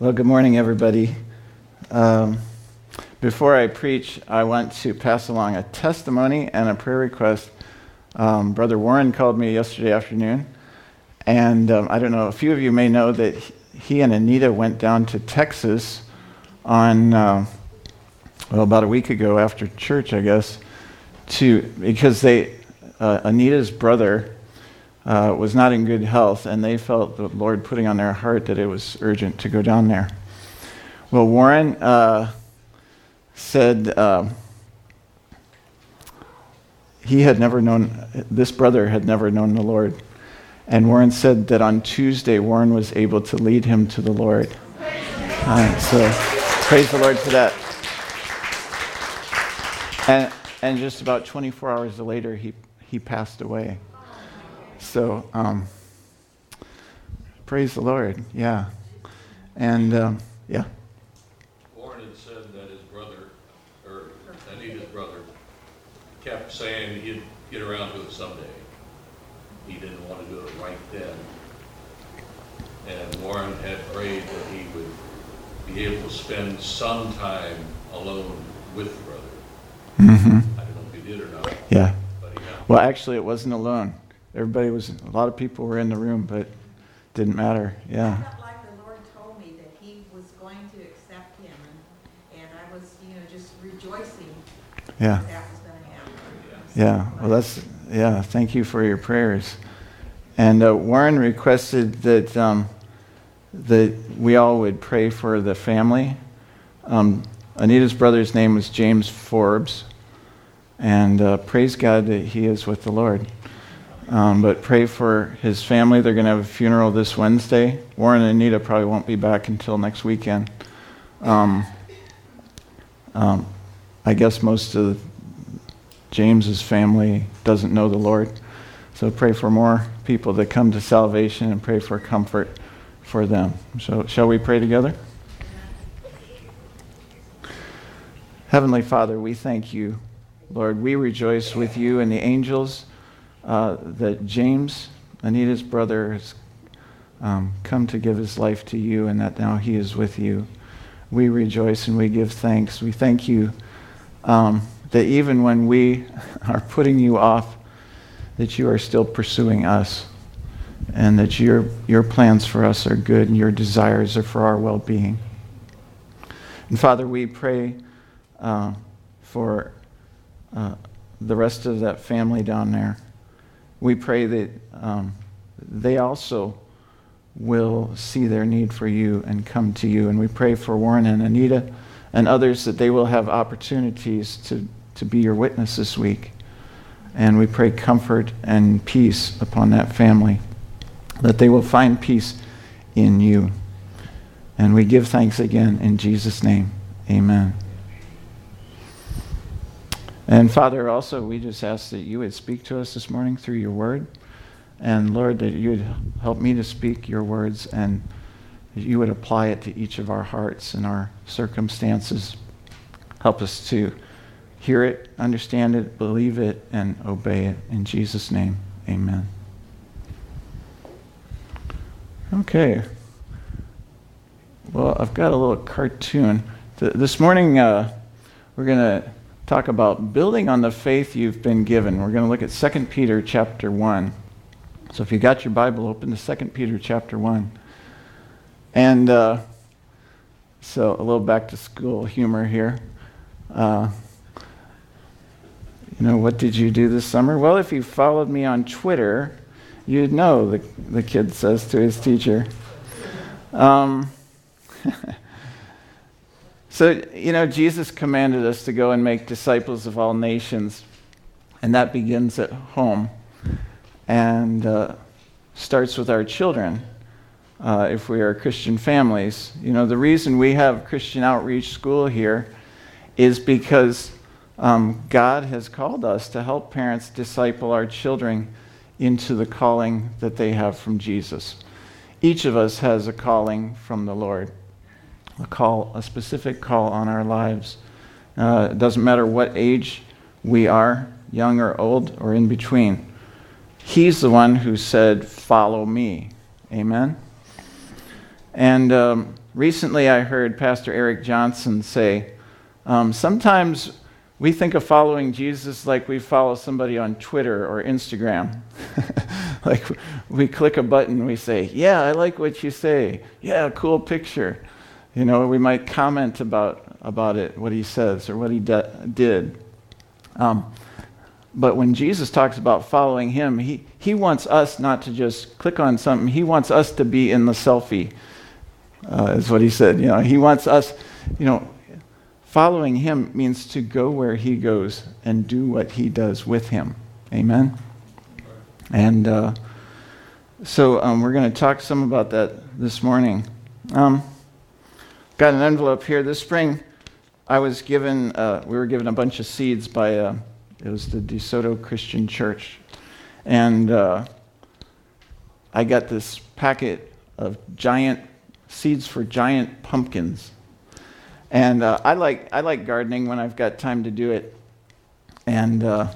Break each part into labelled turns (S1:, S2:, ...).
S1: Well, good morning, everybody. Um, before I preach, I want to pass along a testimony and a prayer request. Um, Brother Warren called me yesterday afternoon, and um, I don't know, a few of you may know that he and Anita went down to Texas on, uh, well, about a week ago after church, I guess, to because they, uh, Anita's brother uh, was not in good health, and they felt the Lord putting on their heart that it was urgent to go down there. Well, Warren uh, said uh, he had never known, this brother had never known the Lord. And Warren said that on Tuesday, Warren was able to lead him to the Lord. Uh, so praise the Lord for that. And, and just about 24 hours later, he, he passed away. So, um, praise the Lord. Yeah. And, um, yeah.
S2: Warren had said that his brother, or Anita's brother, kept saying he'd get around to it someday. He didn't want to do it right then. And Warren had prayed that he would be able to spend some time alone with the brother.
S1: Mm-hmm.
S2: I don't know if he did or not,
S1: Yeah. Well, actually, it wasn't alone. Everybody was, a lot of people were in the room, but didn't matter. Yeah.
S3: I felt like the Lord told me that He was going to accept him, and, and I was, you know, just rejoicing
S1: Yeah.
S3: that was going to happen.
S1: Yeah. Well, that's, yeah. Thank you for your prayers. And uh, Warren requested that, um, that we all would pray for the family. Um, Anita's brother's name was James Forbes. And uh, praise God that he is with the Lord. Um, but pray for his family. They're going to have a funeral this Wednesday. Warren and Anita probably won't be back until next weekend. Um, um, I guess most of James's family doesn't know the Lord. So pray for more people that come to salvation and pray for comfort for them. So, shall we pray together? Heavenly Father, we thank you. Lord, we rejoice with you and the angels uh, that James, Anita's brother, has um, come to give his life to you and that now he is with you. We rejoice and we give thanks. We thank you um, that even when we are putting you off, that you are still pursuing us and that your, your plans for us are good and your desires are for our well being. And Father, we pray uh, for uh, the rest of that family down there. We pray that um, they also will see their need for you and come to you. And we pray for Warren and Anita and others that they will have opportunities to, to be your witness this week. And we pray comfort and peace upon that family, that they will find peace in you. And we give thanks again in Jesus' name. Amen. And Father, also, we just ask that you would speak to us this morning through your word. And Lord, that you would help me to speak your words and that you would apply it to each of our hearts and our circumstances. Help us to hear it, understand it, believe it, and obey it. In Jesus' name, amen. Okay. Well, I've got a little cartoon. Th- This morning, uh, we're going to talk about building on the faith you've been given. We're going to look at 2 Peter chapter 1. So if you got your Bible, open to 2 Peter chapter 1. And uh, so a little back to school humor here. Uh, you know, what did you do this summer? Well, if you followed me on Twitter, you'd know, the, the kid says to his teacher. Um, so, you know, Jesus commanded us to go and make disciples of all nations, and that begins at home and uh, starts with our children. Uh, if we are Christian families, you know, the reason we have Christian Outreach School here is because um, God has called us to help parents disciple our children into the calling that they have from Jesus. Each of us has a calling from the Lord, a call, a specific call on our lives. Uh, it doesn't matter what age we are, young or old or in between. He's the one who said, Follow me. Amen? And um, recently I heard Pastor Eric Johnson say, um, sometimes we think of following Jesus like we follow somebody on Twitter or Instagram. like we click a button, we say, Yeah, I like what you say. Yeah, cool picture. You know, we might comment about, about it, what he says or what he de- did. Um, but when Jesus talks about following him, he, he wants us not to just click on something, he wants us to be in the selfie, uh, is what he said. You know, he wants us, you know, following him means to go where he goes and do what he does with him. Amen? And uh, so um, we're going to talk some about that this morning. Um, got an envelope here. This spring, I was given, uh, we were given a bunch of seeds by uh, it was the DeSoto Christian Church. And uh, I got this packet of giant seeds for giant pumpkins. And uh, I, like, I like gardening when I've got time to do it. And uh,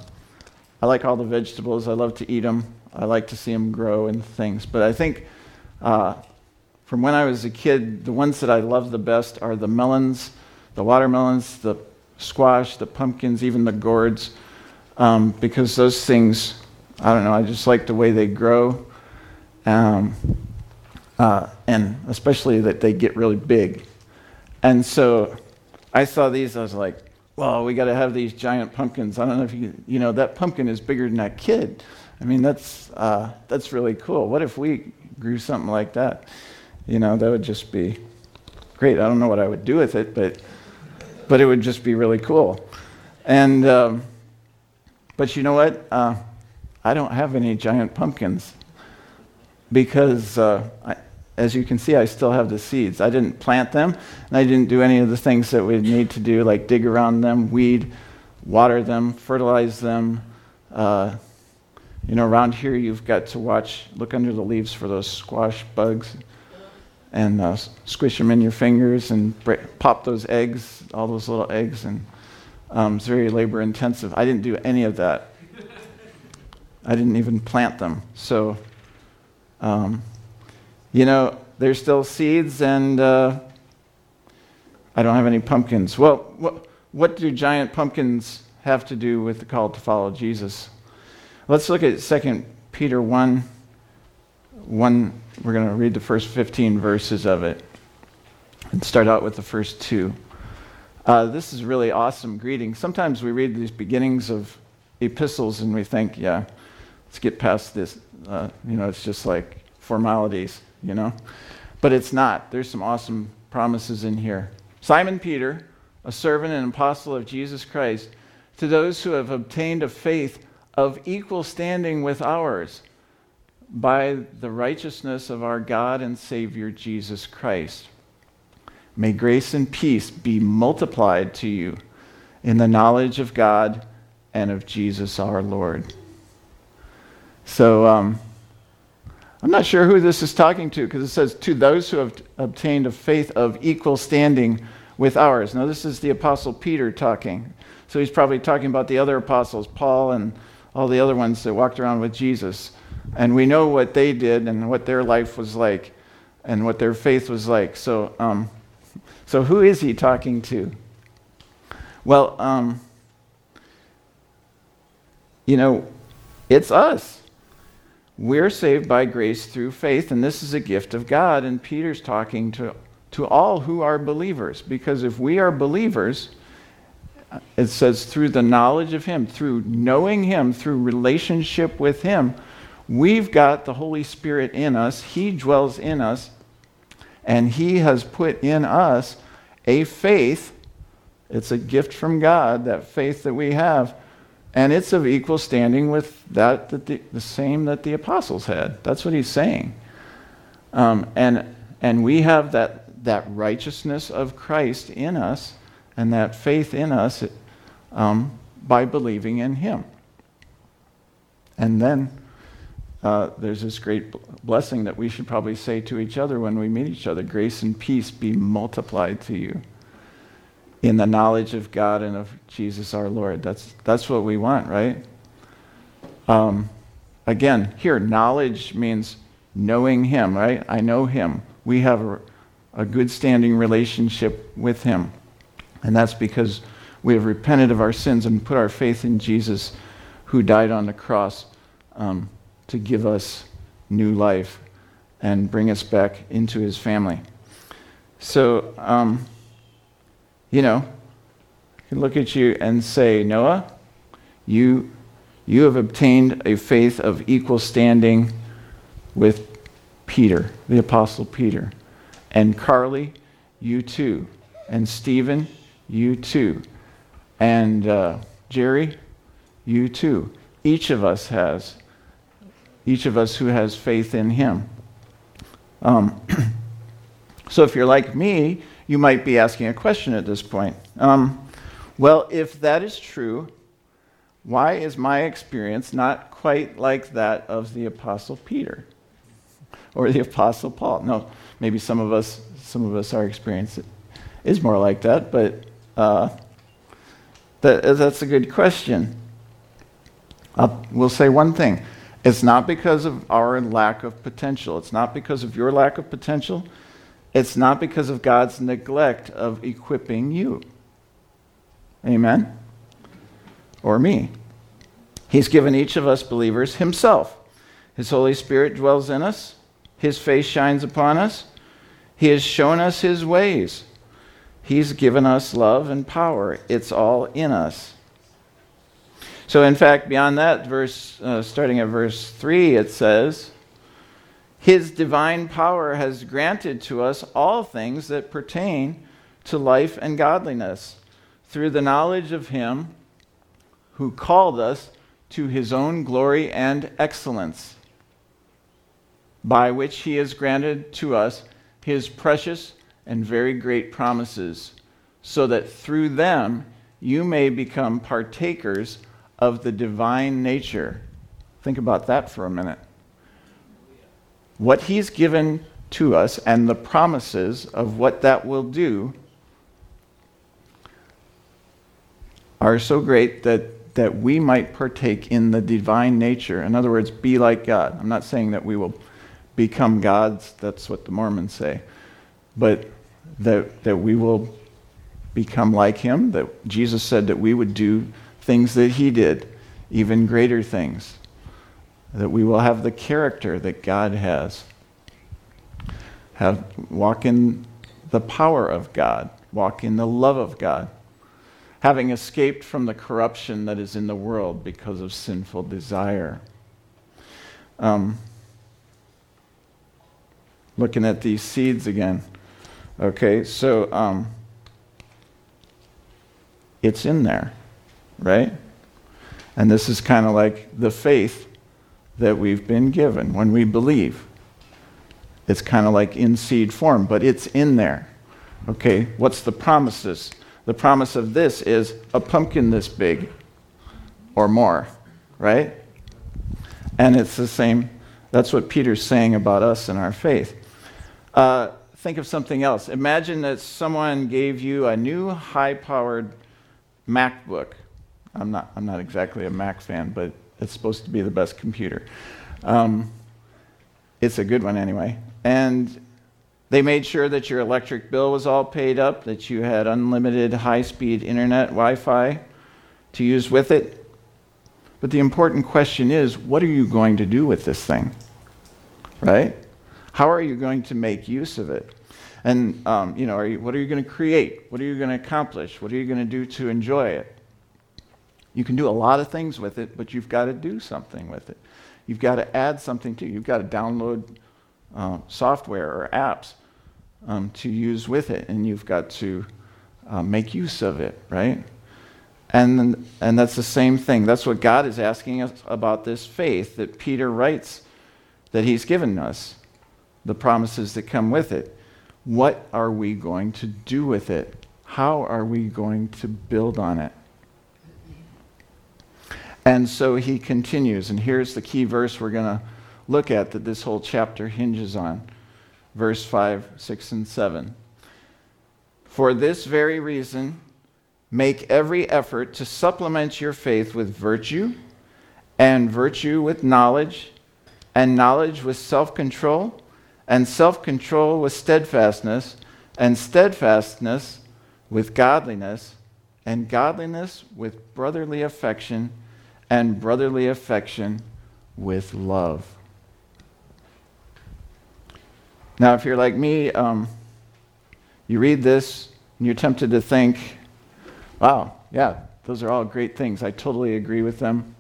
S1: I like all the vegetables. I love to eat them. I like to see them grow and things. But I think uh, from when I was a kid, the ones that I love the best are the melons, the watermelons, the squash, the pumpkins, even the gourds um, because those things, I don't know, I just like the way they grow. Um, uh, and especially that they get really big. And so I saw these, I was like, well, we got to have these giant pumpkins. I don't know if you, you know, that pumpkin is bigger than that kid. I mean, that's, uh, that's really cool. What if we grew something like that? You know, that would just be great. I don't know what I would do with it, but, but it would just be really cool. And, um, but you know what? Uh, I don't have any giant pumpkins because, uh, I, as you can see, I still have the seeds. I didn't plant them, and I didn't do any of the things that we need to do, like dig around them, weed, water them, fertilize them. Uh, you know, around here you've got to watch, look under the leaves for those squash bugs and uh, squish them in your fingers and break, pop those eggs, all those little eggs, and um, it's very labor intensive. I didn't do any of that. I didn't even plant them. So, um, you know, there's still seeds, and uh, I don't have any pumpkins. Well, what, what do giant pumpkins have to do with the call to follow Jesus? Let's look at 2 Peter 1. 1 we're going to read the first 15 verses of it and start out with the first two. Uh, this is really awesome greeting. Sometimes we read these beginnings of epistles and we think, yeah, let's get past this. Uh, you know, it's just like formalities, you know? But it's not. There's some awesome promises in here. Simon Peter, a servant and apostle of Jesus Christ, to those who have obtained a faith of equal standing with ours by the righteousness of our God and Savior Jesus Christ. May grace and peace be multiplied to you in the knowledge of God and of Jesus our Lord. So, um, I'm not sure who this is talking to because it says, to those who have obtained a faith of equal standing with ours. Now, this is the Apostle Peter talking. So, he's probably talking about the other apostles, Paul and all the other ones that walked around with Jesus. And we know what they did and what their life was like and what their faith was like. So, um, so, who is he talking to? Well, um, you know, it's us. We're saved by grace through faith, and this is a gift of God. And Peter's talking to, to all who are believers, because if we are believers, it says through the knowledge of Him, through knowing Him, through relationship with Him, we've got the Holy Spirit in us. He dwells in us, and He has put in us a faith. It's a gift from God, that faith that we have. And it's of equal standing with that, that the, the same that the apostles had. That's what he's saying. Um, and, and we have that, that righteousness of Christ in us and that faith in us um, by believing in him. And then uh, there's this great blessing that we should probably say to each other when we meet each other grace and peace be multiplied to you in the knowledge of God and of Jesus our Lord. That's, that's what we want, right? Um, again, here, knowledge means knowing Him, right? I know Him. We have a, a good standing relationship with Him. And that's because we have repented of our sins and put our faith in Jesus, who died on the cross um, to give us new life and bring us back into His family. So, um, you know, I can look at you and say, Noah, you, you have obtained a faith of equal standing with Peter, the Apostle Peter. And Carly, you too. And Stephen, you too. And uh, Jerry, you too. Each of us has. Each of us who has faith in him. Um, so if you're like me, you might be asking a question at this point. Um, well, if that is true, why is my experience not quite like that of the Apostle Peter or the Apostle Paul? No, maybe some of us, some of us, our experience is more like that, but uh, that, that's a good question. I'll, we'll say one thing. It's not because of our lack of potential. It's not because of your lack of potential. It's not because of God's neglect of equipping you. Amen? Or me. He's given each of us believers Himself. His Holy Spirit dwells in us, His face shines upon us, He has shown us His ways. He's given us love and power. It's all in us. So, in fact, beyond that, verse, uh, starting at verse 3, it says, His divine power has granted to us all things that pertain to life and godliness through the knowledge of Him who called us to His own glory and excellence, by which He has granted to us His precious and very great promises, so that through them you may become partakers of the divine nature. Think about that for a minute. What he's given to us and the promises of what that will do are so great that, that we might partake in the divine nature. In other words, be like God. I'm not saying that we will become gods, that's what the Mormons say. But that, that we will become like him, that Jesus said that we would do things that he did, even greater things, that we will have the character that God has. Have, walk in the power of God, walk in the love of God, having escaped from the corruption that is in the world because of sinful desire. Um, looking at these seeds again. Okay, so um, it's in there, right? And this is kind of like the faith that we've been given when we believe. It's kind of like in seed form, but it's in there. Okay, what's the promises? The promise of this is a pumpkin this big or more, right? And it's the same, that's what Peter's saying about us and our faith. Uh, think of something else. Imagine that someone gave you a new high powered MacBook. I'm not, I'm not exactly a Mac fan, but it's supposed to be the best computer. Um, it's a good one anyway. And they made sure that your electric bill was all paid up, that you had unlimited high speed internet, Wi Fi to use with it. But the important question is what are you going to do with this thing? Right? How are you going to make use of it? And, um, you know, are you, what are you going to create? What are you going to accomplish? What are you going to do to enjoy it? You can do a lot of things with it, but you've got to do something with it. You've got to add something to it. You've got to download uh, software or apps um, to use with it, and you've got to uh, make use of it, right? And, and that's the same thing. That's what God is asking us about this faith that Peter writes that he's given us the promises that come with it. What are we going to do with it? How are we going to build on it? And so he continues, and here's the key verse we're going to look at that this whole chapter hinges on verse 5, 6, and 7. For this very reason, make every effort to supplement your faith with virtue, and virtue with knowledge, and knowledge with self control and self control with steadfastness, and steadfastness with godliness, and godliness with brotherly affection, and brotherly affection with love. Now, if you're like me, um, you read this and you're tempted to think, wow, yeah, those are all great things. I totally agree with them.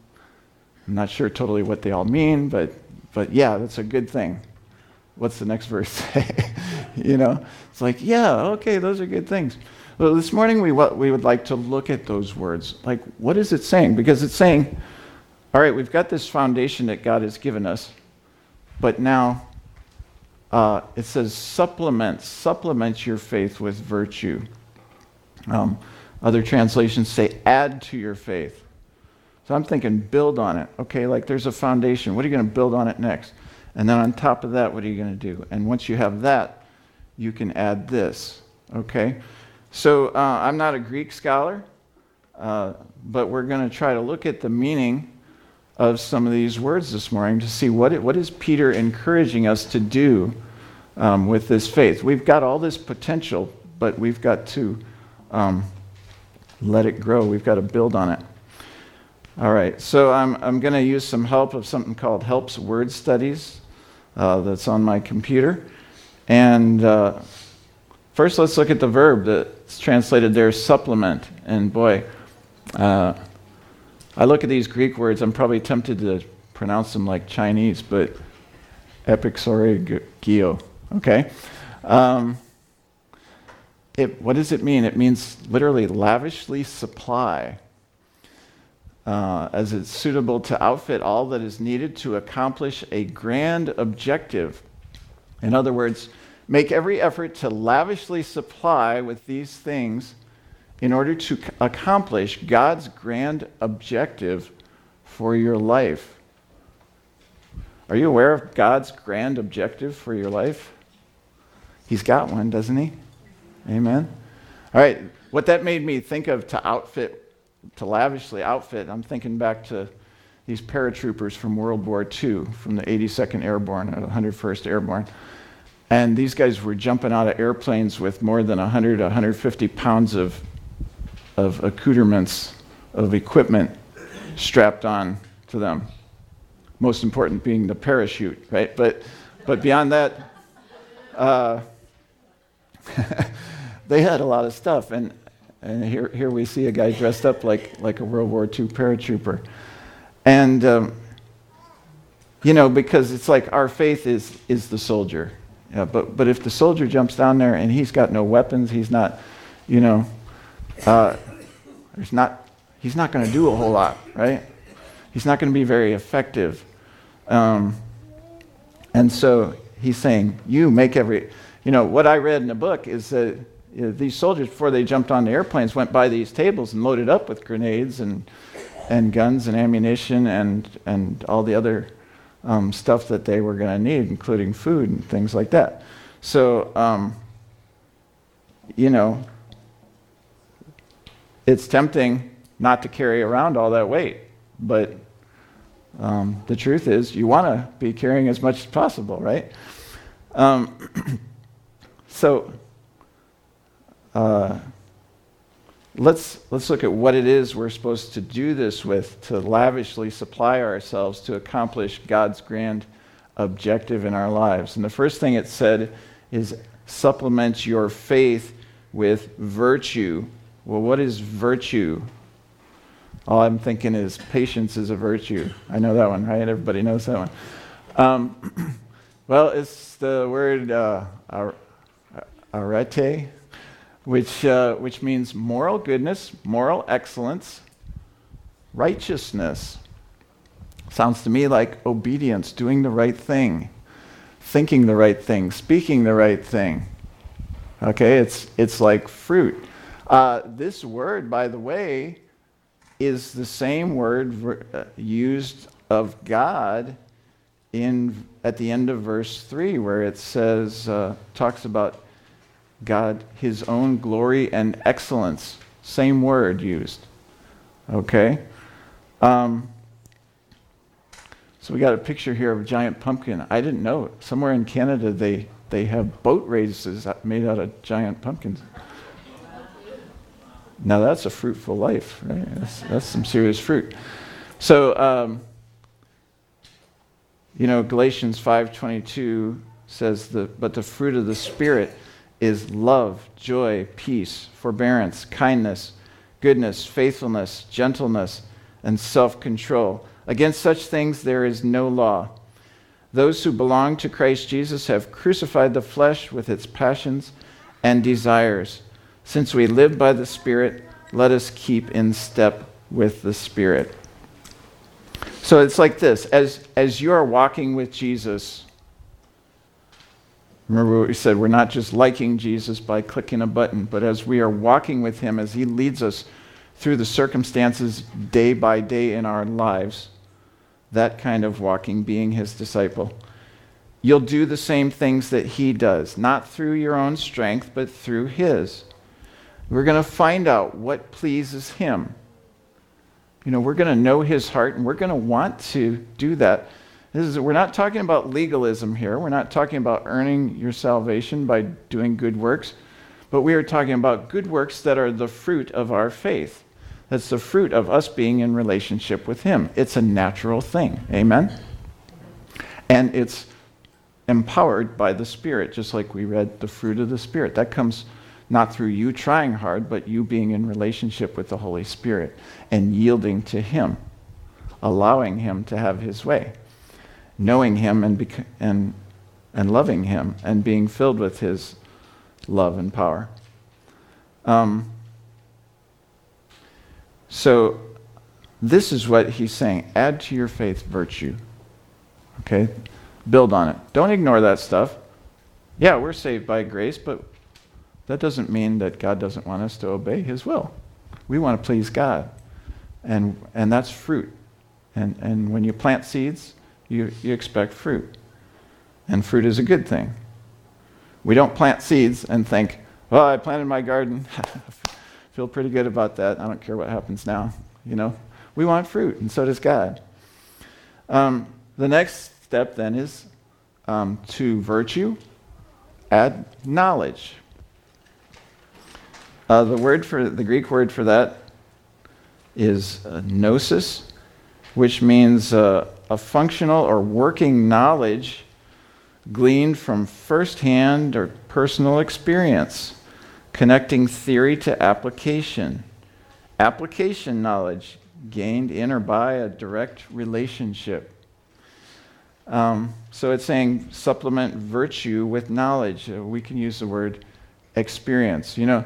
S1: I'm not sure totally what they all mean, but, but yeah, that's a good thing. What's the next verse say? you know, it's like, yeah, okay, those are good things. Well, this morning we, we would like to look at those words. Like, what is it saying? Because it's saying, all right, we've got this foundation that God has given us, but now uh, it says supplement, supplement your faith with virtue. Um, other translations say add to your faith. So I'm thinking build on it. Okay, like there's a foundation. What are you going to build on it next? And then on top of that, what are you going to do? And once you have that, you can add this. Okay? So uh, I'm not a Greek scholar, uh, but we're going to try to look at the meaning of some of these words this morning to see what, it, what is Peter encouraging us to do um, with this faith. We've got all this potential, but we've got to um, let it grow. We've got to build on it. All right, so I'm, I'm going to use some help of something called Helps Word Studies uh, that's on my computer. And uh, first, let's look at the verb that's translated there, supplement. And boy, uh, I look at these Greek words, I'm probably tempted to pronounce them like Chinese, but epixorigio, okay? Um, it, what does it mean? It means literally lavishly supply, uh, as it's suitable to outfit all that is needed to accomplish a grand objective. In other words, make every effort to lavishly supply with these things in order to accomplish God's grand objective for your life. Are you aware of God's grand objective for your life? He's got one, doesn't he? Amen. All right, what that made me think of to outfit, to lavishly outfit, I'm thinking back to these paratroopers from World War II, from the 82nd Airborne or the 101st Airborne. And these guys were jumping out of airplanes with more than 100, 150 pounds of of accoutrements, of equipment strapped on to them. Most important being the parachute, right? But, but beyond that, uh, they had a lot of stuff. And, and here, here we see a guy dressed up like, like a World War II paratrooper. And, um, you know, because it's like our faith is, is the soldier. Yeah, but, but if the soldier jumps down there and he's got no weapons, he's not, you know, uh, there's not, he's not going to do a whole lot, right? He's not going to be very effective. Um, and so he's saying, You make every. You know, what I read in the book is that you know, these soldiers, before they jumped on the airplanes, went by these tables and loaded up with grenades and, and guns and ammunition and, and all the other um, stuff that they were going to need, including food and things like that. So, um, you know, it's tempting not to carry around all that weight, but um, the truth is you want to be carrying as much as possible, right? Um, so uh, let's let's look at what it is we're supposed to do this with to lavishly supply ourselves to accomplish God's grand objective in our lives. And the first thing it said is supplement your faith with virtue well, what is virtue? All I'm thinking is patience is a virtue. I know that one, right? Everybody knows that one. Um, well, it's the word uh, arete, which, uh, which means moral goodness, moral excellence, righteousness. Sounds to me like obedience, doing the right thing, thinking the right thing, speaking the right thing. Okay, it's, it's like fruit. Uh, this word, by the way, is the same word uh, used of God in at the end of verse 3 where it says uh, talks about God his own glory and excellence same word used okay um, So we got a picture here of a giant pumpkin. I didn't know. Somewhere in Canada, they, they have boat races made out of giant pumpkins. Now that's a fruitful life, right? That's, that's some serious fruit. So, um, you know, Galatians 5:22 says the but the fruit of the spirit is love, joy, peace, forbearance, kindness, goodness, faithfulness, gentleness, and self-control. Against such things there is no law. Those who belong to Christ Jesus have crucified the flesh with its passions and desires. Since we live by the Spirit, let us keep in step with the Spirit. So it's like this as, as you are walking with Jesus, remember what we said, we're not just liking Jesus by clicking a button, but as we are walking with Him, as He leads us through the circumstances day by day in our lives, that kind of walking, being his disciple. You'll do the same things that he does, not through your own strength, but through his. We're going to find out what pleases him. You know, we're going to know his heart and we're going to want to do that. Is, we're not talking about legalism here. We're not talking about earning your salvation by doing good works, but we are talking about good works that are the fruit of our faith. That's the fruit of us being in relationship with Him. It's a natural thing. Amen? And it's empowered by the Spirit, just like we read the fruit of the Spirit. That comes not through you trying hard, but you being in relationship with the Holy Spirit and yielding to Him, allowing Him to have His way, knowing Him and, bec- and, and loving Him and being filled with His love and power. Um, so, this is what he's saying add to your faith virtue. Okay? Build on it. Don't ignore that stuff. Yeah, we're saved by grace, but that doesn't mean that God doesn't want us to obey his will. We want to please God. And, and that's fruit. And, and when you plant seeds, you, you expect fruit. And fruit is a good thing. We don't plant seeds and think, well, I planted my garden. Feel pretty good about that. I don't care what happens now. You know, we want fruit, and so does God. Um, the next step then is um, to virtue, add knowledge. Uh, the word for the Greek word for that is uh, gnosis, which means uh, a functional or working knowledge gleaned from firsthand or personal experience connecting theory to application. Application knowledge gained in or by a direct relationship. Um, so it's saying supplement virtue with knowledge. Uh, we can use the word experience. You know,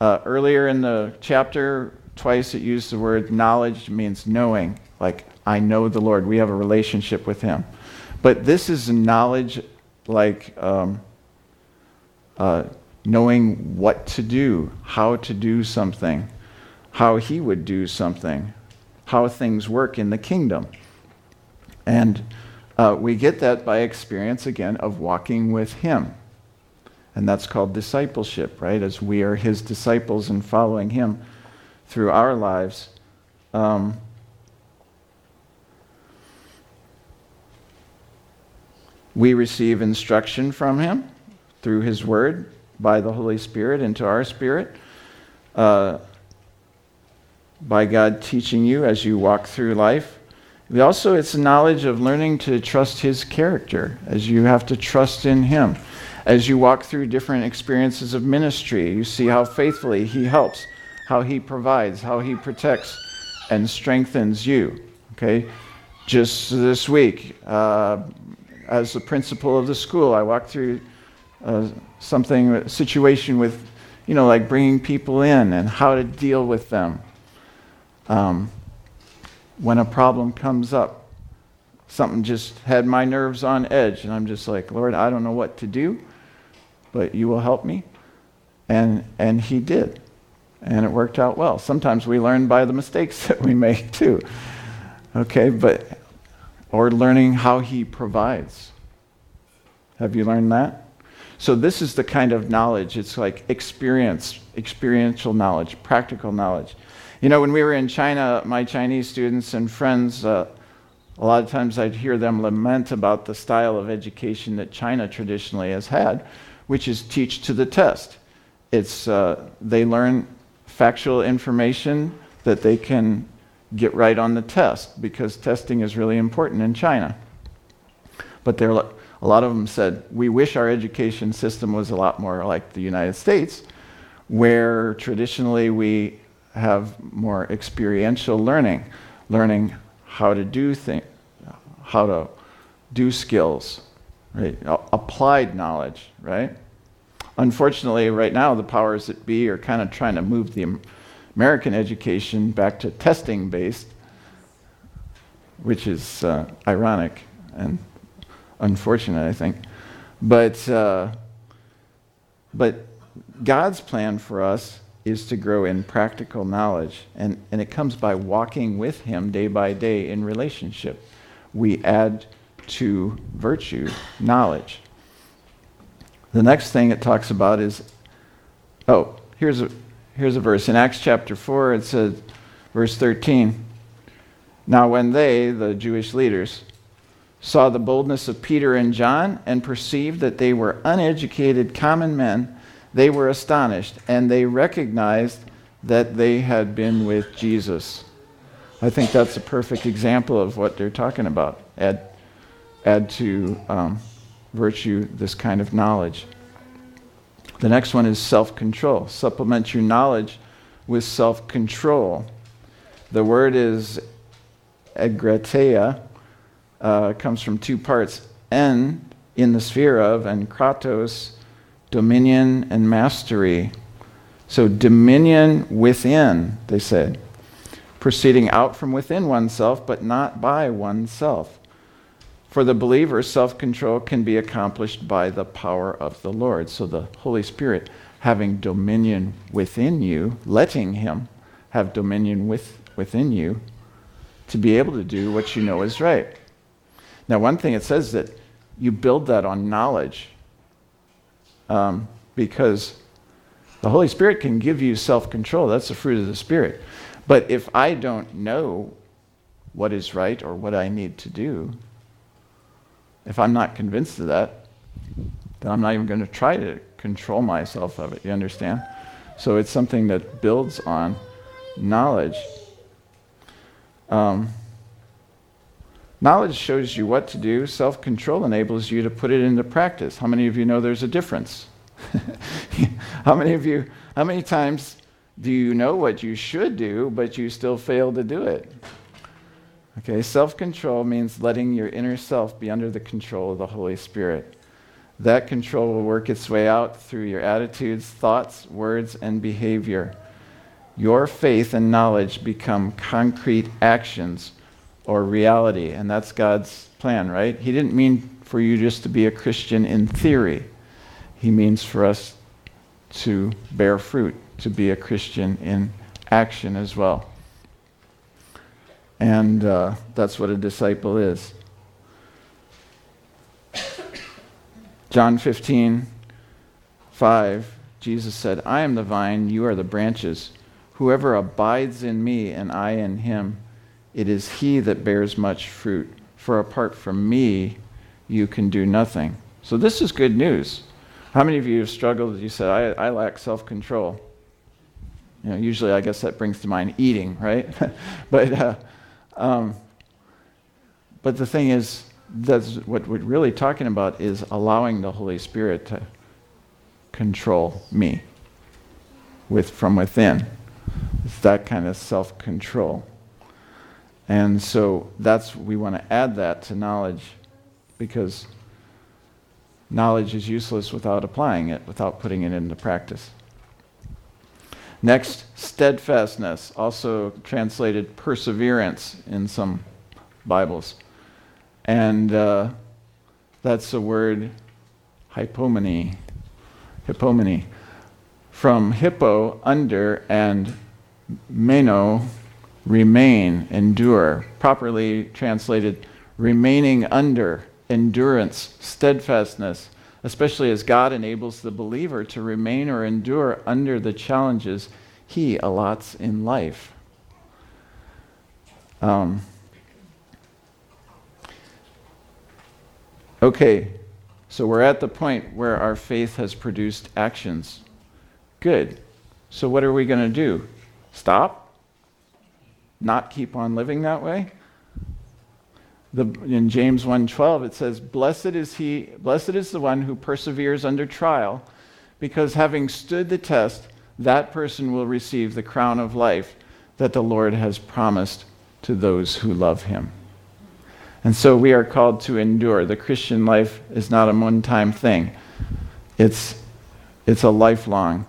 S1: uh, earlier in the chapter, twice it used the word knowledge means knowing. Like, I know the Lord. We have a relationship with Him. But this is knowledge like um, uh, knowing what to do, how to do something, how he would do something, how things work in the kingdom. And uh, we get that by experience, again, of walking with him. And that's called discipleship, right? As we are his disciples and following him through our lives. Um, we receive instruction from him through his word by the Holy Spirit into our spirit, uh, by God teaching you as you walk through life. We also, it's a knowledge of learning to trust His character, as you have to trust in Him. As you walk through different experiences of ministry, you see how faithfully He helps, how He provides, how He protects and strengthens you. Okay? Just this week, uh, as the principal of the school, I walked through uh, something, a situation with, you know, like bringing people in and how to deal with them. Um, when a problem comes up, something just had my nerves on edge, and I'm just like, Lord, I don't know what to do, but you will help me. And, and He did. And it worked out well. Sometimes we learn by the mistakes that we make, too. Okay, but, or learning how He provides. Have you learned that? So this is the kind of knowledge. It's like experience, experiential knowledge, practical knowledge. You know, when we were in China, my Chinese students and friends uh, a lot of times I'd hear them lament about the style of education that China traditionally has had, which is teach to the test. It's, uh, they learn factual information that they can get right on the test because testing is really important in China. But there, a lot of them said, we wish our education system was a lot more like the United States, where traditionally we have more experiential learning, learning how to do things, how to do skills, right? Applied knowledge, right? Unfortunately, right now, the powers that be are kind of trying to move the American education back to testing based, which is uh, ironic and unfortunate, I think. But, uh, but God's plan for us is to grow in practical knowledge, and, and it comes by walking with Him day by day in relationship. We add to virtue knowledge. The next thing it talks about is oh, here's a, here's a verse. In Acts chapter 4, it says, verse 13 Now, when they, the Jewish leaders, saw the boldness of Peter and John and perceived that they were uneducated common men, they were astonished and they recognized that they had been with Jesus. I think that's a perfect example of what they're talking about. Add, add to um, virtue this kind of knowledge. The next one is self control. Supplement your knowledge with self control. The word is egratia, uh, comes from two parts en in the sphere of, and kratos, dominion and mastery. So, dominion within, they said, proceeding out from within oneself, but not by oneself. For the believer, self control can be accomplished by the power of the Lord. So the Holy Spirit having dominion within you, letting Him have dominion with, within you to be able to do what you know is right. Now, one thing it says that you build that on knowledge um, because the Holy Spirit can give you self control. That's the fruit of the Spirit. But if I don't know what is right or what I need to do, if I'm not convinced of that, then I'm not even going to try to control myself of it. You understand? So it's something that builds on knowledge. Um, knowledge shows you what to do, self control enables you to put it into practice. How many of you know there's a difference? how many of you, how many times do you know what you should do, but you still fail to do it? Okay, self control means letting your inner self be under the control of the Holy Spirit. That control will work its way out through your attitudes, thoughts, words, and behavior. Your faith and knowledge become concrete actions or reality, and that's God's plan, right? He didn't mean for you just to be a Christian in theory, He means for us to bear fruit, to be a Christian in action as well. And uh, that's what a disciple is. John 15, 5, Jesus said, I am the vine, you are the branches. Whoever abides in me and I in him, it is he that bears much fruit. For apart from me, you can do nothing. So this is good news. How many of you have struggled? You said, I, I lack self control. You know, usually, I guess that brings to mind eating, right? but uh, um, but the thing is, that's what we're really talking about is allowing the Holy Spirit to control me with from within. It's that kind of self-control. And so that's we want to add that to knowledge because knowledge is useless without applying it, without putting it into practice. Next, steadfastness, also translated perseverance in some Bibles. And uh, that's the word hypomene. Hypomene. From hippo, under, and meno, remain, endure. Properly translated, remaining under, endurance, steadfastness, especially as God enables the believer to remain or endure under the challenges he allots in life. Um, Okay, so we're at the point where our faith has produced actions. Good. So what are we going to do? Stop? Not keep on living that way? The, in James 1:12 it says, "Blessed is he, blessed is the one who perseveres under trial, because having stood the test, that person will receive the crown of life that the Lord has promised to those who love him." And so we are called to endure. The Christian life is not a one time thing, it's, it's a lifelong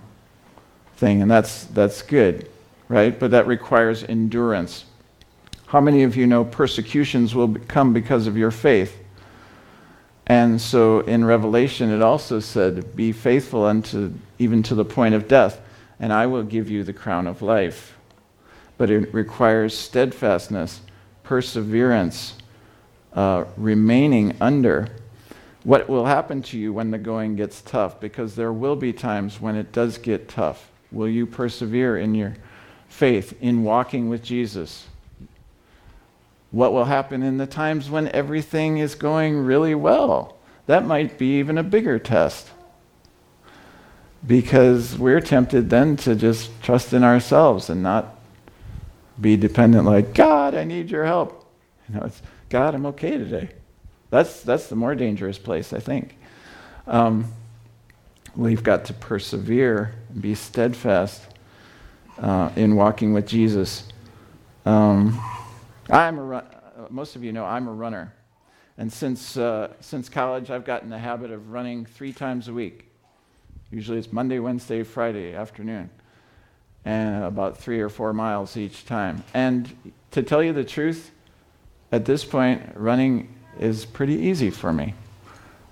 S1: thing, and that's, that's good, right? But that requires endurance. How many of you know persecutions will come because of your faith? And so in Revelation, it also said, Be faithful unto even to the point of death, and I will give you the crown of life. But it requires steadfastness, perseverance, uh, remaining under what will happen to you when the going gets tough, because there will be times when it does get tough. Will you persevere in your faith, in walking with Jesus? What will happen in the times when everything is going really well? That might be even a bigger test. Because we're tempted then to just trust in ourselves and not be dependent like, God, I need your help. You know, it's, God, I'm okay today. That's, that's the more dangerous place, I think. Um, we've got to persevere, and be steadfast uh, in walking with Jesus. Um, I'm a run- uh, most of you know I'm a runner. And since, uh, since college, I've gotten the habit of running three times a week. Usually it's Monday, Wednesday, Friday afternoon, and about three or four miles each time. And to tell you the truth, at this point, running is pretty easy for me.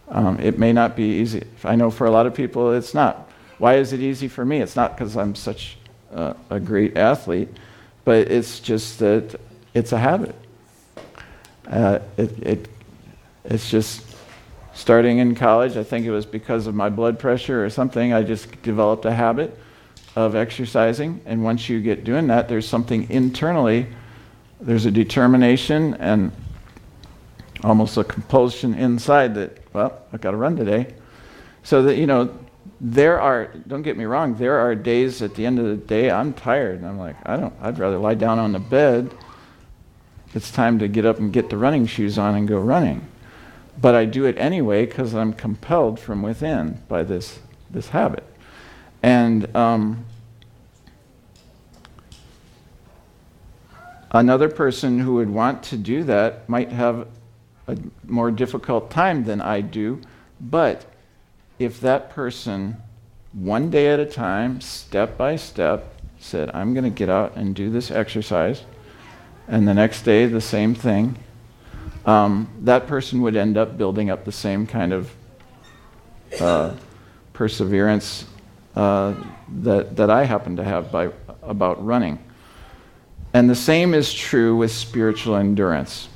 S1: Um, it may not be easy. I know for a lot of people it's not. Why is it easy for me? It's not because I'm such uh, a great athlete, but it's just that it's a habit. Uh, it, it, it's just starting in college. I think it was because of my blood pressure or something. I just developed a habit of exercising, and once you get doing that, there's something internally there's a determination and almost a compulsion inside that, well, I've got to run today. So that, you know, there are, don't get me wrong, there are days at the end of the day I'm tired. And I'm like, I don't, I'd rather lie down on the bed. It's time to get up and get the running shoes on and go running. But I do it anyway because I'm compelled from within by this, this habit. And um, Another person who would want to do that might have a more difficult time than I do, but if that person, one day at a time, step by step, said, I'm going to get out and do this exercise, and the next day the same thing, um, that person would end up building up the same kind of uh, perseverance uh, that, that I happen to have by, about running. And the same is true with spiritual endurance.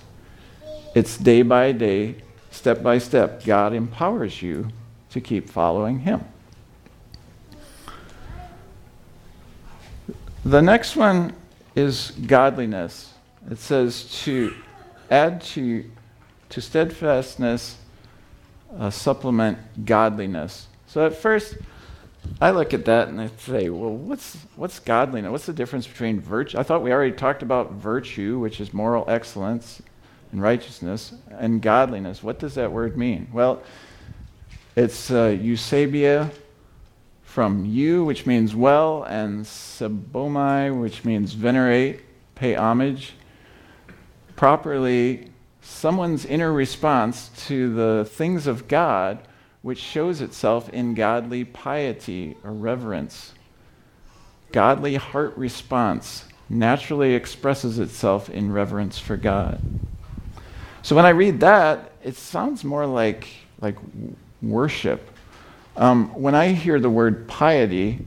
S1: It's day by day, step by step. God empowers you to keep following Him. The next one is godliness. It says to add to, to steadfastness, uh, supplement godliness. So at first, I look at that and I say, well, what's, what's godliness? What's the difference between virtue? I thought we already talked about virtue, which is moral excellence and righteousness, and godliness. What does that word mean? Well, it's uh, eusebeia from you, which means well, and sebomai, which means venerate, pay homage. Properly, someone's inner response to the things of God which shows itself in godly piety or reverence. Godly heart response naturally expresses itself in reverence for God. So when I read that, it sounds more like, like worship. Um, when I hear the word piety,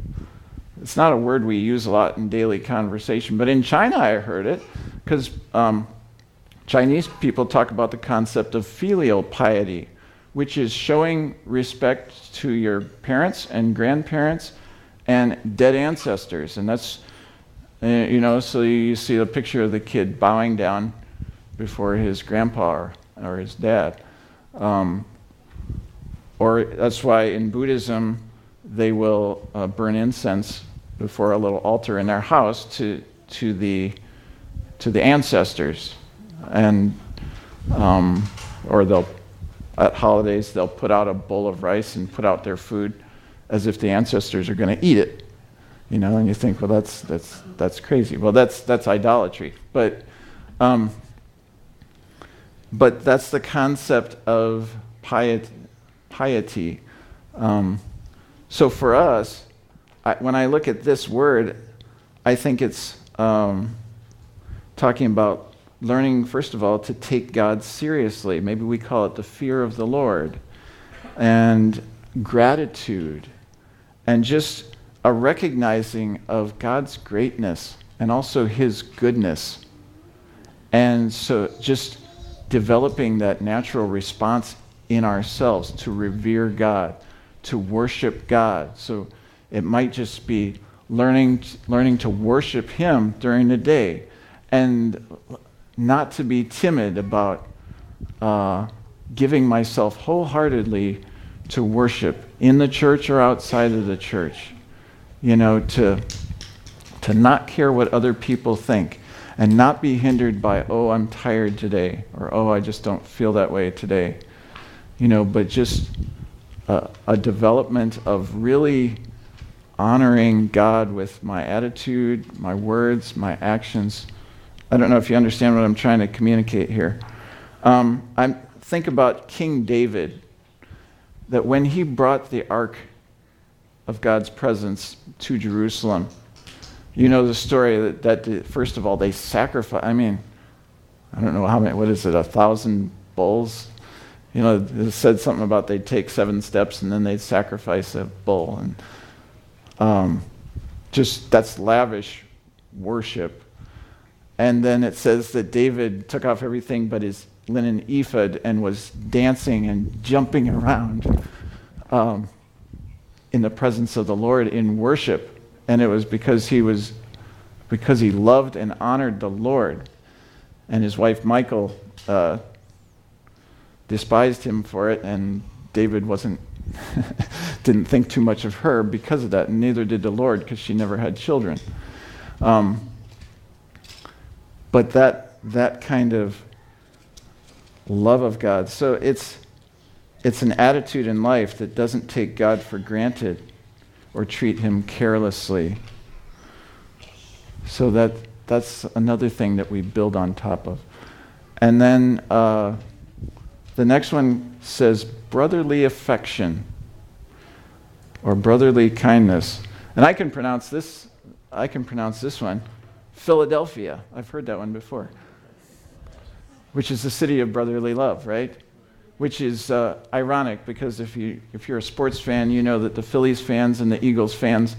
S1: it's not a word we use a lot in daily conversation, but in China I heard it because um, Chinese people talk about the concept of filial piety, which is showing respect to your parents and grandparents and dead ancestors. And that's, uh, you know, so you see a picture of the kid bowing down before his grandpa or, or his dad. Um, or that's why in Buddhism, they will uh, burn incense before a little altar in their house to, to, the, to the ancestors. And, um, or they'll, at holidays, they'll put out a bowl of rice and put out their food as if the ancestors are going to eat it. You know, and you think, well, that's, that's, that's crazy. Well, that's, that's idolatry. But, um, but that's the concept of piety. piety. Um, so for us, I, when I look at this word, I think it's um, talking about learning, first of all, to take God seriously. Maybe we call it the fear of the Lord, and gratitude, and just a recognizing of God's greatness and also His goodness. And so just developing that natural response in ourselves to revere God to worship God. So it might just be learning, learning to worship Him during the day and not to be timid about uh, giving myself wholeheartedly to worship in the church or outside of the church. You know, to, to not care what other people think and not be hindered by, oh, I'm tired today, or oh, I just don't feel that way today. You know, but just a, a development of really honoring God with my attitude, my words, my actions. I don't know if you understand what I'm trying to communicate here. Um, I think about King David, that when he brought the ark of God's presence to Jerusalem, you know the story that, that first of all, they sacrificed, I mean, I don't know how many, what is it, a thousand bulls? you know, it said something about they'd take seven steps and then they'd sacrifice a bull. And um, just that's lavish worship. And then it says that David took off everything but his linen ephod and was dancing and jumping around um, in the presence of the Lord in worship. And it was because he was because he loved and honored the Lord. And his wife Michal uh, despised him for it, and David wasn't didn't think too much of her because of that, and neither did the Lord because she never had children. Um, but that that kind of love of God, so it's it's an attitude in life that doesn't take God for granted or treat Him carelessly. So that that's another thing that we build on top of, and then. Uh, the next one says brotherly affection or brotherly kindness. And I can pronounce this I can pronounce this one Philadelphia. I've heard that one before. Which is the city of brotherly love, right? Which is uh, ironic because if, you, if you're a sports fan, you know that the Phillies fans and the Eagles fans,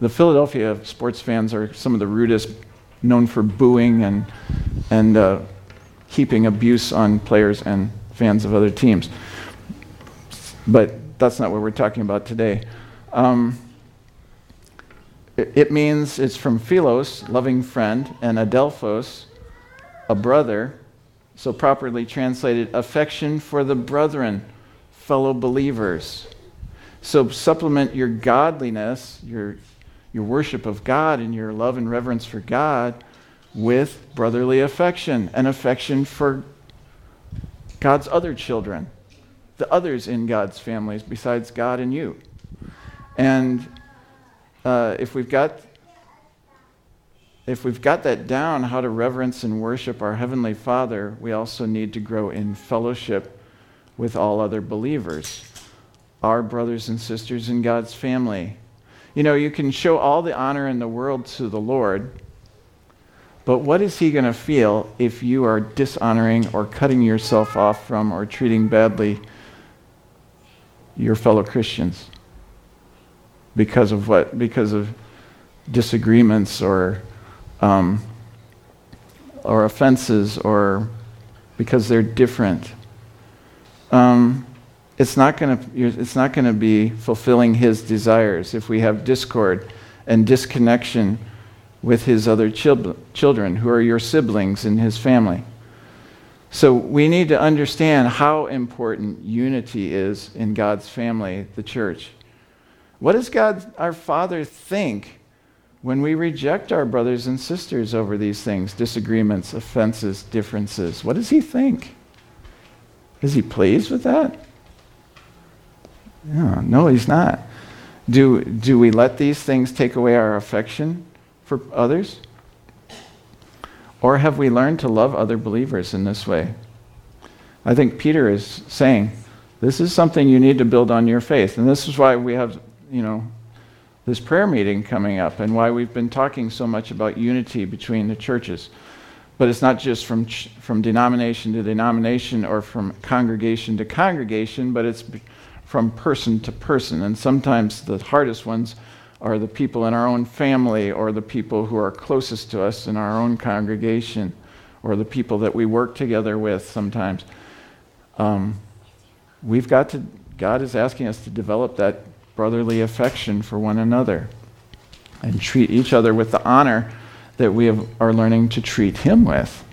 S1: the Philadelphia sports fans are some of the rudest, known for booing and, and uh, abuse on players and fans of other teams. But that's not what we're talking about today. Um, it, means it's from philos, loving friend, and adelphos, a brother. So, properly translated, affection for the brethren, fellow believers. So, supplement your godliness, your, your worship of God, and your love and reverence for God with brotherly affection, and affection for God's other children, the others in God's families besides God and you. And uh, if we've got if we've got that down, how to reverence and worship our Heavenly Father, we also need to grow in fellowship with all other believers, our brothers and sisters in God's family. You know, you can show all the honor in the world to the Lord, but what is he going to feel if you are dishonoring or cutting yourself off from or treating badly your fellow Christians? Because of what? Because of disagreements or, um, or offenses or because they're different. Um, it's not going to it's not going to be fulfilling his desires if we have discord and disconnection with his other chil- children who are your siblings in his family. So we need to understand how important unity is in God's family, the church. What does God, our Father, think when we reject our brothers and sisters over these things disagreements, offenses, differences? What does He think? Is He pleased with that? No, no, He's not. Do, do we let these things take away our affection for others? Or have we learned to love other believers in this way? I think Peter is saying, this is something you need to build on your faith. And this is why we have, you know, this prayer meeting coming up and why we've been talking so much about unity between the churches. But it's not just from, from denomination to denomination or from congregation to congregation, but it's from person to person. And sometimes the hardest ones are the people in our own family or the people who are closest to us in our own congregation or the people that we work together with sometimes. Um, we've got to, God is asking us to develop that brotherly affection for one another and treat each other with the honor that we have, are learning to treat Him with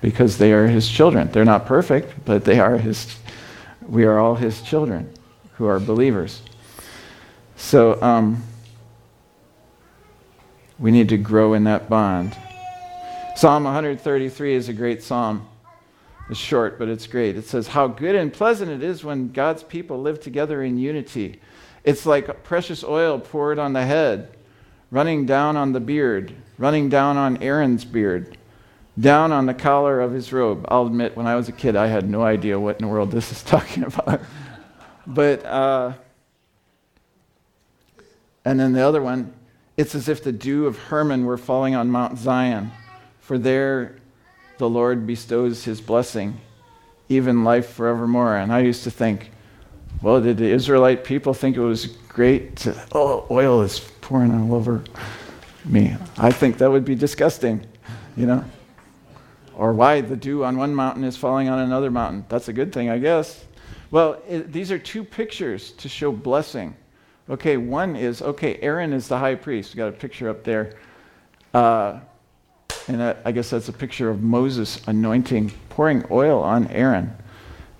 S1: because they are His children. They're not perfect, but they are His, we are all His children who are believers. So, um, we need to grow in that bond. Psalm 133 is a great psalm. It's short, but it's great. It says, How good and pleasant it is when God's people live together in unity. It's like precious oil poured on the head, running down on the beard, running down on Aaron's beard, down on the collar of his robe. I'll admit, when I was a kid, I had no idea what in the world this is talking about. but, uh, and then the other one, it's as if the dew of Hermon were falling on Mount Zion, for there the Lord bestows his blessing, even life forevermore. And I used to think, well, did the Israelite people think it was great to, oh, oil is pouring all over me? I think that would be disgusting, you know? Or why the dew on one mountain is falling on another mountain. That's a good thing, I guess. Well, it, these are two pictures to show blessing. Okay, one is okay, Aaron is the high priest. We got a picture up there. Uh, and I, I guess that's a picture of Moses anointing, pouring oil on Aaron.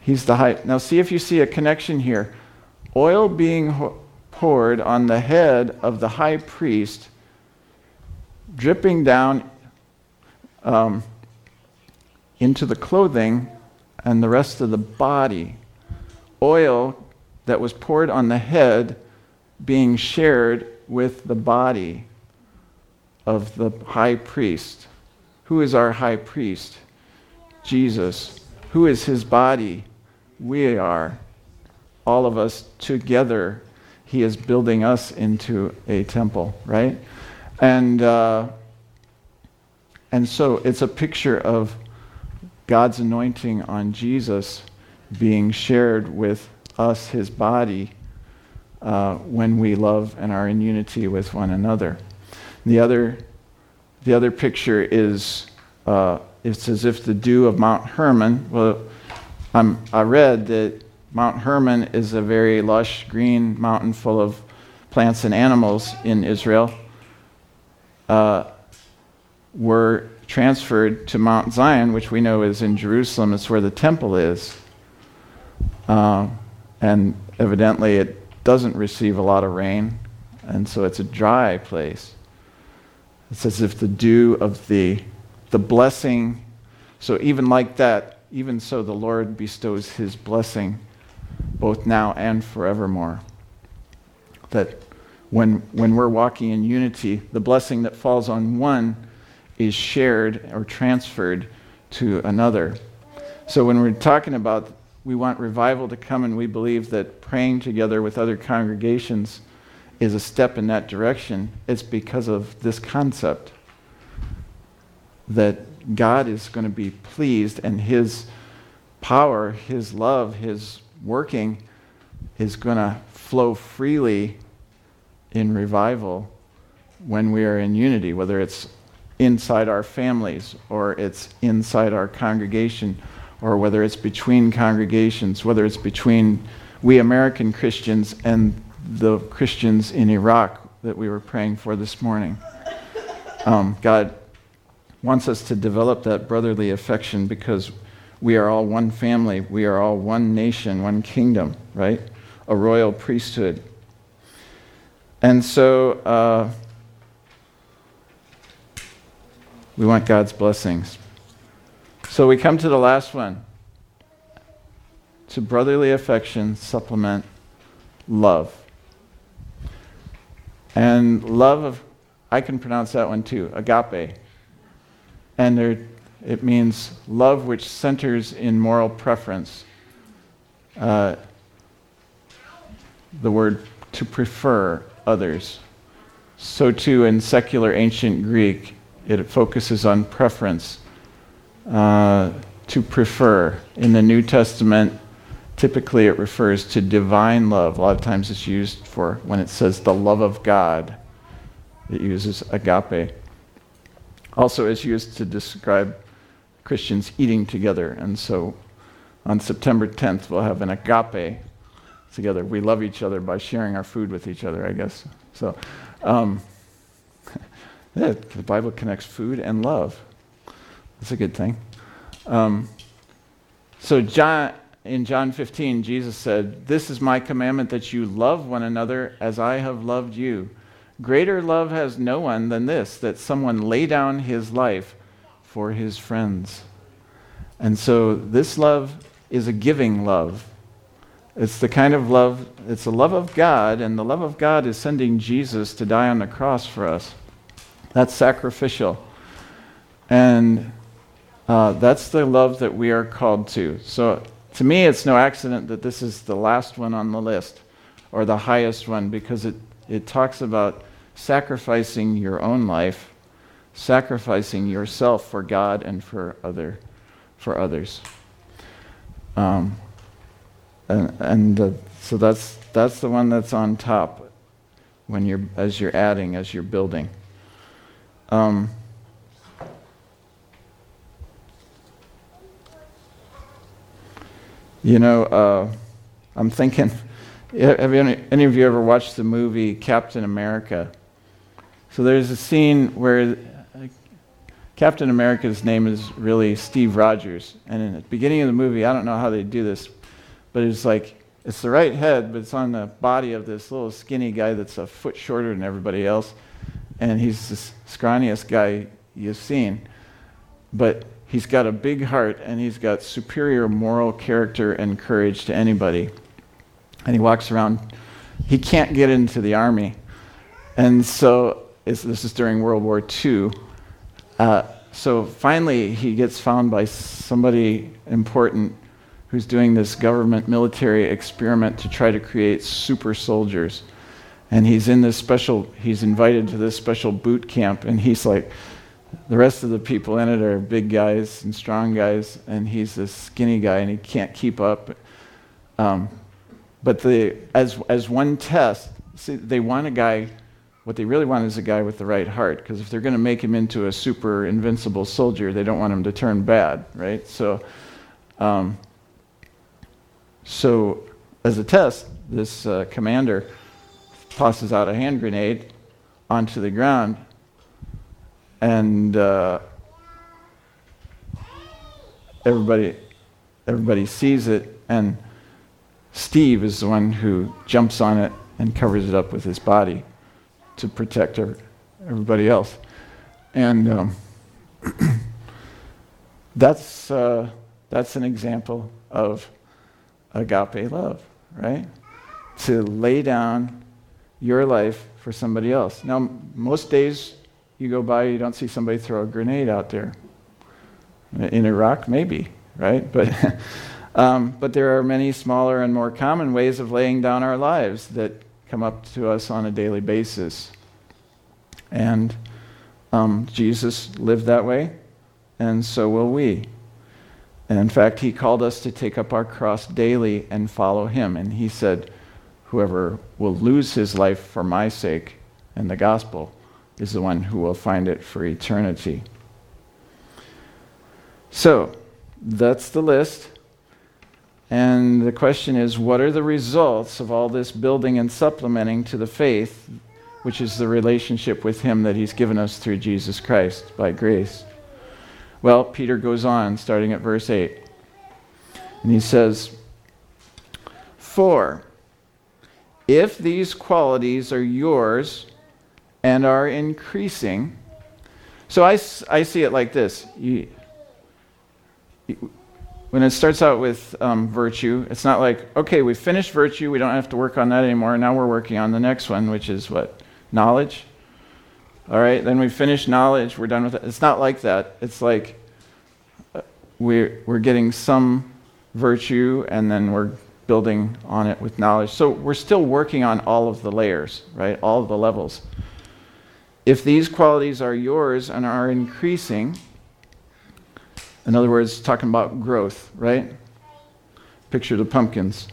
S1: He's the high. Now, see if you see a connection here. Oil being poured on the head of the high priest, dripping down um, into the clothing and the rest of the body. Oil that was poured on the head being shared with the body of the high priest. Who is our high priest? Jesus. Who is his body? We are. All of us together. He is building us into a temple, right? And, uh, and so it's a picture of God's anointing on Jesus being shared with us, his body, uh, when we love and are in unity with one another. The other, the other picture is uh, it's as if the dew of Mount Hermon. Well, I'm, I read that Mount Hermon is a very lush green mountain full of plants and animals in Israel. Uh, were transferred to Mount Zion, which we know is in Jerusalem. It's where the temple is. Uh, and evidently, it doesn't receive a lot of rain, and so it's a dry place. It's as if the dew of the, the blessing, so even like that, even so the Lord bestows his blessing both now and forevermore. That when, when we're walking in unity, the blessing that falls on one is shared or transferred to another. So when we're talking about we want revival to come, and we believe that praying together with other congregations is a step in that direction. It's because of this concept that God is going to be pleased, and His power, His love, His working is going to flow freely in revival when we are in unity, whether it's inside our families or it's inside our congregation or whether it's between congregations, whether it's between we American Christians and the Christians in Iraq that we were praying for this morning. Um, God wants us to develop that brotherly affection because we are all one family. We are all one nation, one kingdom, right? A royal priesthood. And so uh, we want God's blessings. So we come to the last one to brotherly affection supplement love. And love of, I can pronounce that one too, agape. And there, it means love which centers in moral preference. Uh, the word to prefer others. So, too, in secular ancient Greek, it focuses on preference. Uh, to prefer. In the New Testament, typically it refers to divine love. A lot of times it's used for when it says the love of God, it uses agape. Also, is used to describe Christians eating together. And so on September 10th, we'll have an agape together. We love each other by sharing our food with each other, I guess. So um, yeah, the Bible connects food and love. That's a good thing. Um, so John, in John 15, Jesus said, This is my commandment that you love one another as I have loved you. Greater love has no one than this, that someone lay down his life for his friends. And so this love is a giving love. It's the kind of love, it's the love of God, and the love of God is sending Jesus to die on the cross for us. That's sacrificial. And uh, that's the love that we are called to. So to me, it's no accident that this is the last one on the list, or the highest one, because it, it talks about sacrificing your own life, sacrificing yourself for God and for other, for others. Um, and, and uh, so that's that's the one that's on top when you're as you're adding as you're building. Um, you know, uh, I'm thinking. Have any, any of you ever watched the movie Captain America? So there's a scene where uh, Captain America's name is really Steve Rogers, and in the beginning of the movie, I don't know how they do this, but it's like it's the right head, but it's on the body of this little skinny guy that's a foot shorter than everybody else. And he's the scrawniest guy you've seen. But he's got a big heart and he's got superior moral character and courage to anybody. And he walks around, he can't get into the army. And so, this is during World War II. Uh, so finally, he gets found by somebody important who's doing this government military experiment to try to create super soldiers. And he's in this special, he's invited to this special boot camp, and he's like, the rest of the people in it are big guys and strong guys, and he's this skinny guy, and he can't keep up. Um, but the, as, as one test, see, they want a guy, what they really want is a guy with the right heart, because if they're going to make him into a super invincible soldier, they don't want him to turn bad, right? So, um, so, as a test, this uh, commander tosses out a hand grenade onto the ground, and uh, everybody everybody sees it, and Steve is the one who jumps on it and covers it up with his body to protect everybody else, and um, that's uh, that's an example of agape love, right? To lay down your life for somebody else. Now, most days you go by, you don't see somebody throw a grenade out there. In Iraq, maybe, right? But, um, but there are many smaller and more common ways of laying down our lives that come up to us on a daily basis. And um, Jesus lived that way, and so will we. And in fact, he called us to take up our cross daily and follow him. And he said, Whoever will lose his life for my sake and the gospel is the one who will find it for eternity. So, that's the list. And the question is what are the results of all this building and supplementing to the faith, which is the relationship with Him that He's given us through Jesus Christ by grace? Well, Peter goes on, starting at verse 8. And he says, For if these qualities are yours and are increasing, so I, I see it like this. You, when it starts out with um, virtue, it's not like, okay, we finished virtue, we don't have to work on that anymore. Now we're working on the next one, which is what? Knowledge. All right, then we finish knowledge, we're done with it. It's not like that. It's like uh, we're, we're getting some virtue and then we're building on it with knowledge. So we're still working on all of the layers, right? All of the levels. If these qualities are yours and are increasing, in other words, talking about growth, right? Picture the pumpkins.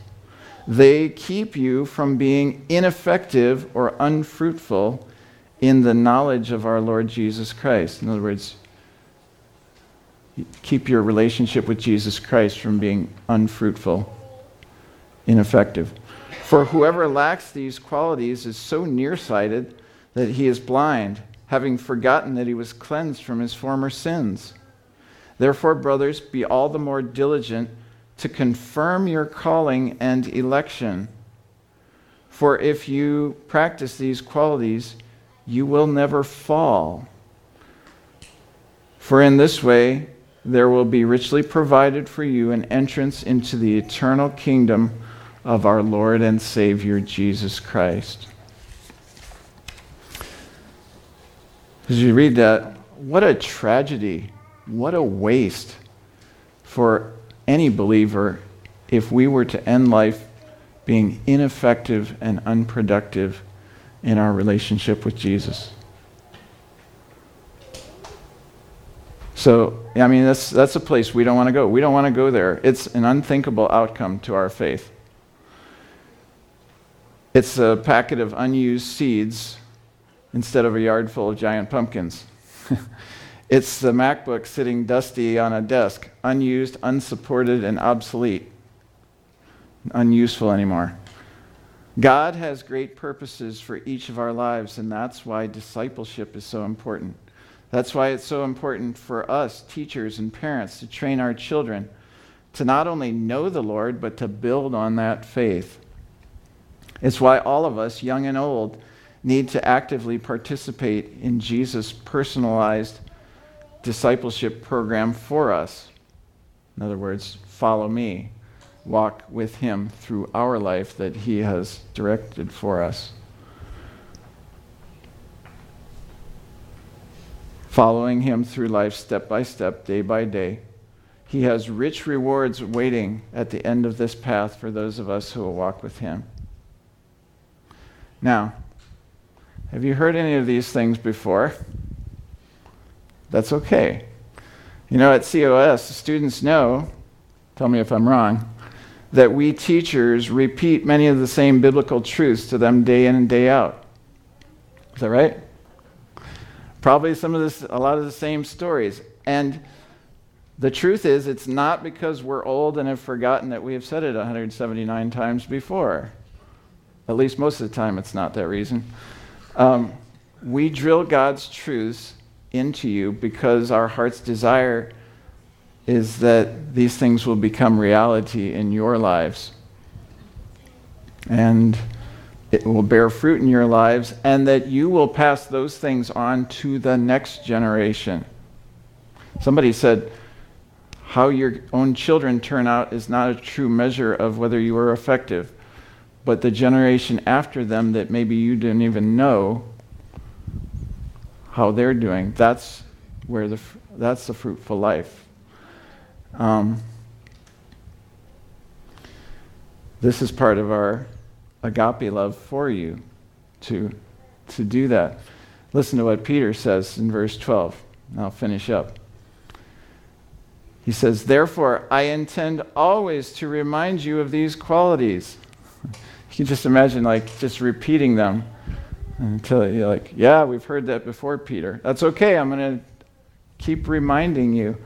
S1: They keep you from being ineffective or unfruitful in the knowledge of our Lord Jesus Christ. In other words, keep your relationship with Jesus Christ from being unfruitful, ineffective. For whoever lacks these qualities is so nearsighted that he is blind, having forgotten that he was cleansed from his former sins. Therefore, brothers, be all the more diligent to confirm your calling and election. For if you practice these qualities, you will never fall. For in this way, there will be richly provided for you an entrance into the eternal kingdom of our Lord and Savior Jesus Christ. As you read that, what a tragedy what a waste for any believer if we were to end life being ineffective and unproductive in our relationship with Jesus. So, I mean, that's, that's a place we don't want to go. We don't want to go there. It's an unthinkable outcome to our faith. It's a packet of unused seeds instead of a yard full of giant pumpkins. It's the MacBook sitting dusty on a desk, unused, unsupported, and obsolete, unuseful anymore. God has great purposes for each of our lives, and that's why discipleship is so important. That's why it's so important for us, teachers and parents, to train our children to not only know the Lord, but to build on that faith. It's why all of us, young and old, need to actively participate in Jesus' personalized discipleship program for us. In other words, follow me. Walk with him through our life that he has directed for us. Following him through life step by step, day by day. He has rich rewards waiting at the end of this path for those of us who will walk with him. Now, have you heard any of these things before? That's okay. You know, at COS, students know, tell me if I'm wrong, that we teachers repeat many of the same biblical truths to them day in and day out. Is that right? Probably some of this, a lot of the same stories. And the truth is, it's not because we're old and have forgotten that we have said it 179 times before. At least most of the time, it's not that reason. Um, we drill God's truths into you because our heart's desire is that these things will become reality in your lives. And it will bear fruit in your lives, and that you will pass those things on to the next generation. Somebody said, How your own children turn out is not a true measure of whether you are effective, but the generation after them that maybe you didn't even know how they're doing. That's where the that's the fruitful life. Um, this is part of our agape love for you to to do that. Listen to what Peter says in verse 12. I'll finish up. He says, Therefore, I intend always to remind you of these qualities. you can just imagine, like, just repeating them until you're like, yeah, we've heard that before, Peter. That's okay. I'm going to keep reminding you.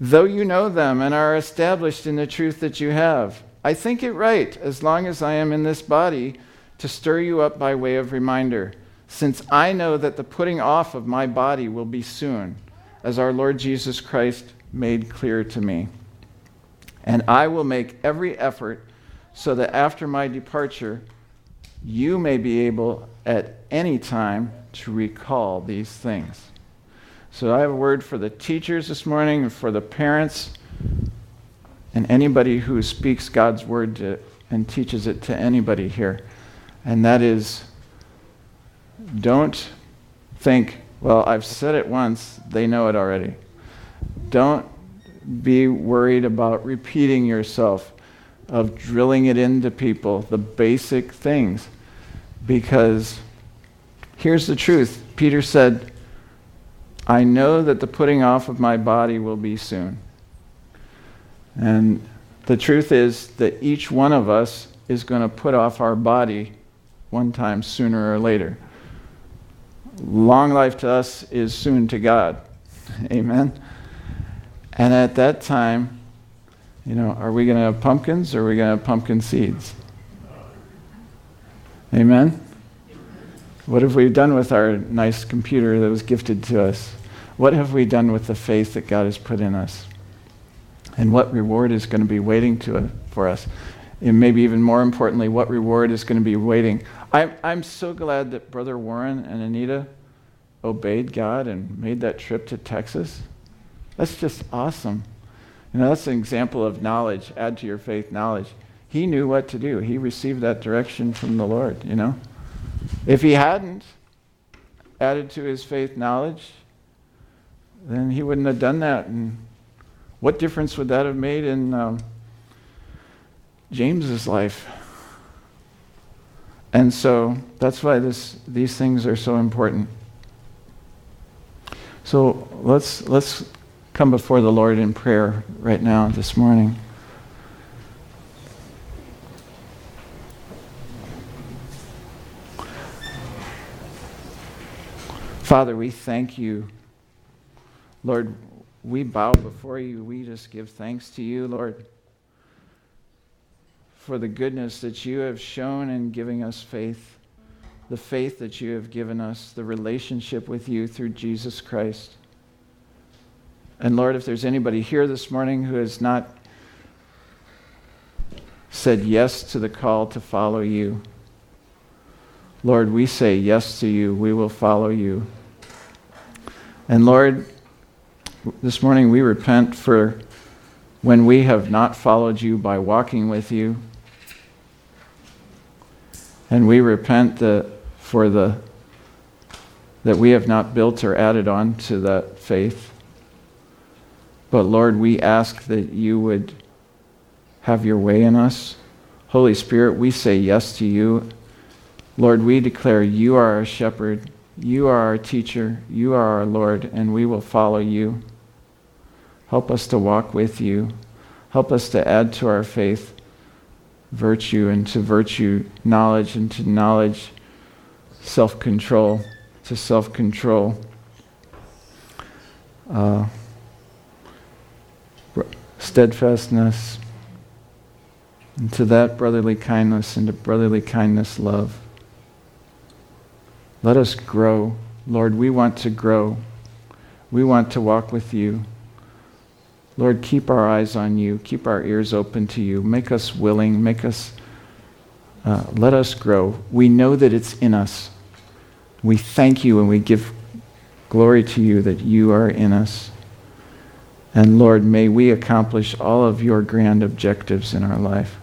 S1: Though you know them and are established in the truth that you have, I think it right, as long as I am in this body, to stir you up by way of reminder, since I know that the putting off of my body will be soon, as our Lord Jesus Christ made clear to me. And I will make every effort so that after my departure, you may be able at any time to recall these things. So I have a word for the teachers this morning for the parents and anybody who speaks God's word to, and teaches it to anybody here. And that is don't think, well, I've said it once, they know it already. Don't be worried about repeating yourself, of drilling it into people, the basic things. Because here's the truth Peter said, I know that the putting off of my body will be soon. And the truth is that each one of us is going to put off our body one time sooner or later. Long life to us is soon to God. Amen. And at that time, you know, are we going to have pumpkins or are we going to have pumpkin seeds? Amen. What have we done with our nice computer that was gifted to us? What have we done with the faith that God has put in us? And what reward is going to be waiting to, uh, for us? And maybe even more importantly, what reward is going to be waiting? I'm, I'm so glad that Brother Warren and Anita obeyed God and made that trip to Texas. That's just awesome. You know, that's an example of knowledge. Add to your faith knowledge. He knew what to do. He received that direction from the Lord, you know? If he hadn't added to his faith knowledge, then he wouldn't have done that. And what difference would that have made in um, James's life? And so that's why this, these things are so important. So let's, let's come before the Lord in prayer right now, this morning. Father, we thank you. Lord, we bow before you. We just give thanks to you, Lord, for the goodness that you have shown in giving us faith, the faith that you have given us, the relationship with you through Jesus Christ. And Lord, if there's anybody here this morning who has not said yes to the call to follow you, Lord, we say yes to you. We will follow you. And Lord, this morning we repent for when we have not followed you by walking with you. And we repent the, for the that we have not built or added on to that faith. But Lord, we ask that you would have your way in us. Holy Spirit, we say yes to you. Lord, we declare you are our shepherd you are our teacher, you are our Lord, and we will follow you. Help us to walk with you. Help us to add to our faith virtue, and to virtue knowledge, and to knowledge self control, to self control. Uh, steadfastness, and to that brotherly kindness, and to brotherly kindness, love. Let us grow. Lord, we want to grow. We want to walk with you. Lord, keep our eyes on you. Keep our ears open to you. Make us willing. Make us, uh, let us grow. We know that it's in us. We thank you and we give glory to you that you are in us. And Lord, may we accomplish all of your grand objectives in our life.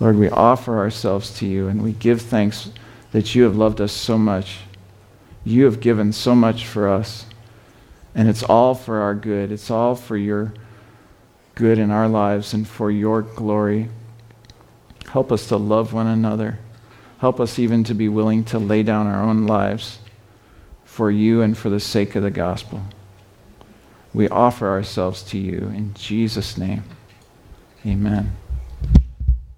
S1: Lord, we offer ourselves to you and we give thanks that you have loved us so much. You have given so much for us. And it's all for our good. It's all for your good in our lives and for your glory. Help us to love one another. Help us even to be willing to lay down our own lives for you and for the sake of the gospel. We offer ourselves to you in Jesus' name. Amen.